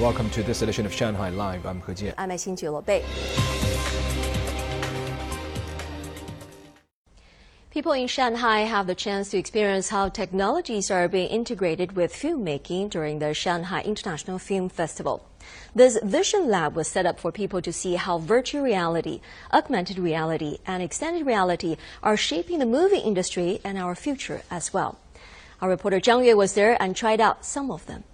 Welcome to this edition of Shanghai Live. I'm He Jian. I'm Xin Bei. People in Shanghai have the chance to experience how technologies are being integrated with filmmaking during the Shanghai International Film Festival. This Vision Lab was set up for people to see how virtual reality, augmented reality, and extended reality are shaping the movie industry and our future as well. Our reporter Zhang Yue was there and tried out some of them.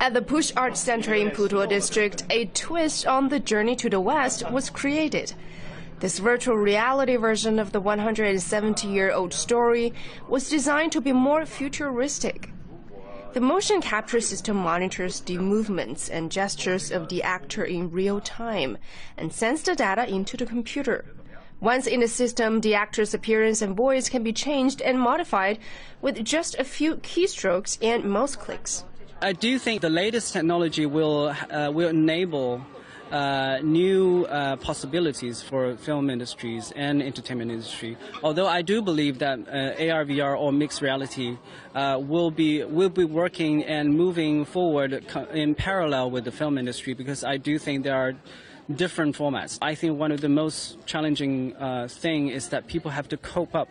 At the Push Art Center in Putuo District, a twist on the journey to the West was created. This virtual reality version of the 170 year old story was designed to be more futuristic. The motion capture system monitors the movements and gestures of the actor in real time and sends the data into the computer. Once in the system, the actor's appearance and voice can be changed and modified with just a few keystrokes and mouse clicks. I do think the latest technology will uh, will enable uh, new uh, possibilities for film industries and entertainment industry. Although I do believe that uh, AR, VR, or mixed reality uh, will be will be working and moving forward in parallel with the film industry because I do think there are different formats. I think one of the most challenging uh, thing is that people have to cope up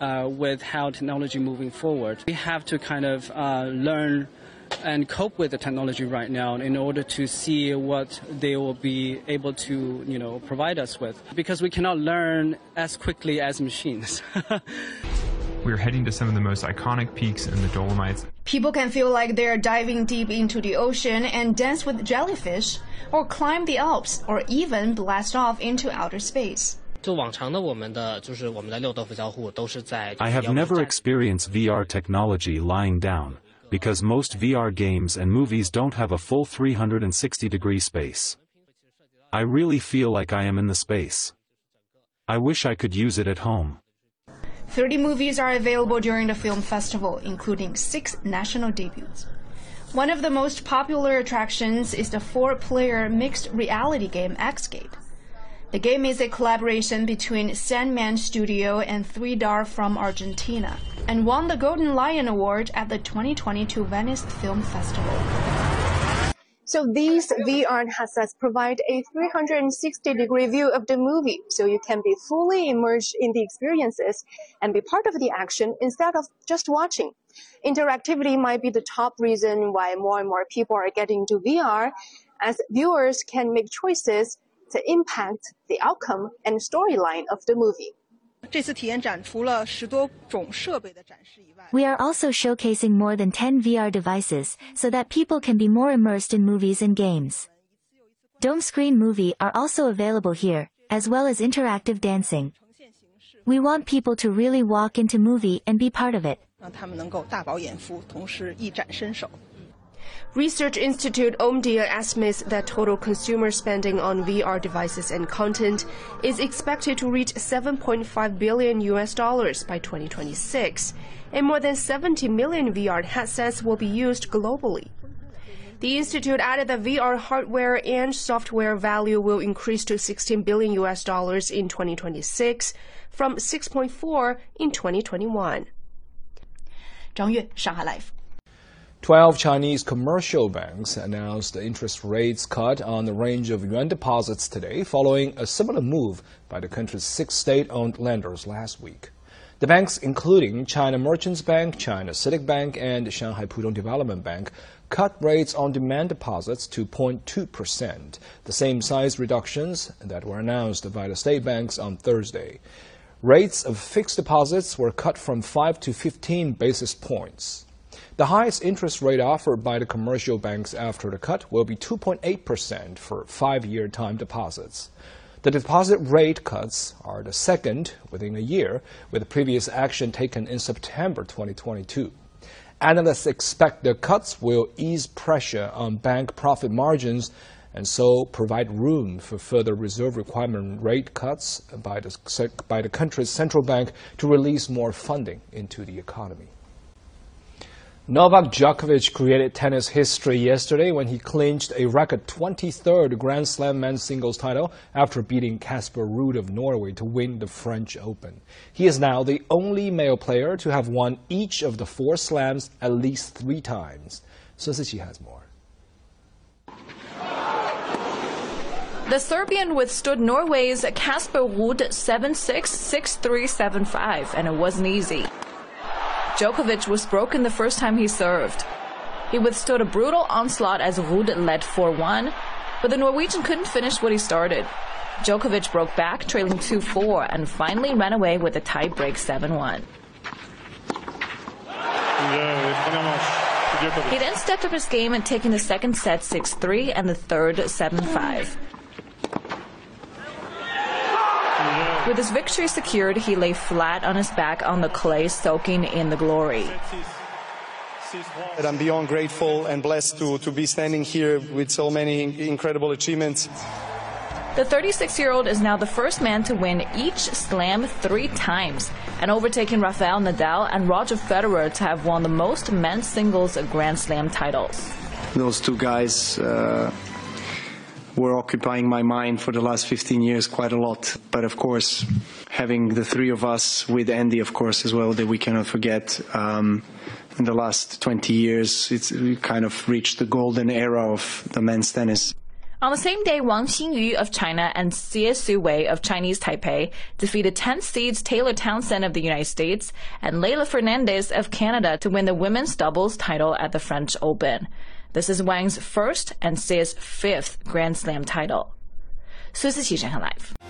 uh, with how technology moving forward. We have to kind of learn and cope with the technology right now in order to see what they will be able to, you know, provide us with. Because we cannot learn as quickly as machines. We're heading to some of the most iconic peaks in the Dolomites. People can feel like they're diving deep into the ocean and dance with jellyfish, or climb the Alps, or even blast off into outer space. I have never experienced VR technology lying down because most VR games and movies don't have a full 360 degree space. I really feel like I am in the space. I wish I could use it at home. 30 movies are available during the film festival, including six national debuts. One of the most popular attractions is the four player mixed reality game Xscape. The game is a collaboration between Sandman Studio and 3DAR from Argentina and won the Golden Lion Award at the 2022 Venice Film Festival. So these VR headsets provide a 360 degree view of the movie, so you can be fully immersed in the experiences and be part of the action instead of just watching. Interactivity might be the top reason why more and more people are getting into VR, as viewers can make choices to impact the outcome and storyline of the movie. We are also showcasing more than 10 VR devices so that people can be more immersed in movies and games. Dome screen movie are also available here, as well as interactive dancing. We want people to really walk into movie and be part of it. Research Institute Omdia estimates that total consumer spending on VR devices and content is expected to reach 7.5 billion US dollars by 2026, and more than 70 million VR headsets will be used globally. The institute added that VR hardware and software value will increase to 16 billion US dollars in 2026 from 6.4 in 2021. 张悦，上海 Life。 Twelve Chinese commercial banks announced the interest rates cut on a range of yuan deposits today, following a similar move by the country's six state-owned lenders last week. The banks, including China Merchants Bank, China CITIC Bank, and Shanghai Pudong Development Bank, cut rates on demand deposits to 0.2%, the same size reductions that were announced by the state banks on Thursday. Rates of fixed deposits were cut from 5 to 15 basis points. The highest interest rate offered by the commercial banks after the cut will be 2.8% for five-year time deposits. The deposit rate cuts are the second within a year, with the previous action taken in September 2022. Analysts expect the cuts will ease pressure on bank profit margins and so provide room for further reserve requirement rate cuts by the, by the country's central bank to release more funding into the economy. Novak Djokovic created tennis history yesterday when he clinched a record 23rd Grand Slam men's singles title after beating Casper Ruud of Norway to win the French Open. He is now the only male player to have won each of the four slams at least three times. Sun Siqi has more. The Serbian withstood Norway's Casper Ruud 7-6, 6-3, 7-5, and it wasn't easy. Djokovic was broken the first time he served. He withstood a brutal onslaught as Ruud led 4-1, but the Norwegian couldn't finish what he started. Djokovic broke back, trailing 2-4, and finally ran away with a tie-break 7-1. He then stepped up his game and taken the second set 6-3 and the third 7-5. With his victory secured, he lay flat on his back on the clay, soaking in the glory. I'm beyond grateful and blessed to, to be standing here with so many incredible achievements. The 36 year old is now the first man to win each slam three times and overtaking Rafael Nadal and Roger Federer to have won the most men's singles Grand Slam titles. Those two guys. Uh were occupying my mind for the last 15 years quite a lot. But of course, having the three of us with Andy, of course, as well, that we cannot forget. Um, in the last 20 years, it's kind of reached the golden era of the men's tennis. On the same day, Wang Xinyu of China and Xie Siwei of Chinese Taipei defeated 10th seeds Taylor Townsend of the United States and Leylah Fernandez of Canada to win the women's doubles title at the French Open. This is Wang's first and Xie's fifth Grand Slam title. 苏思琪，上海 Live。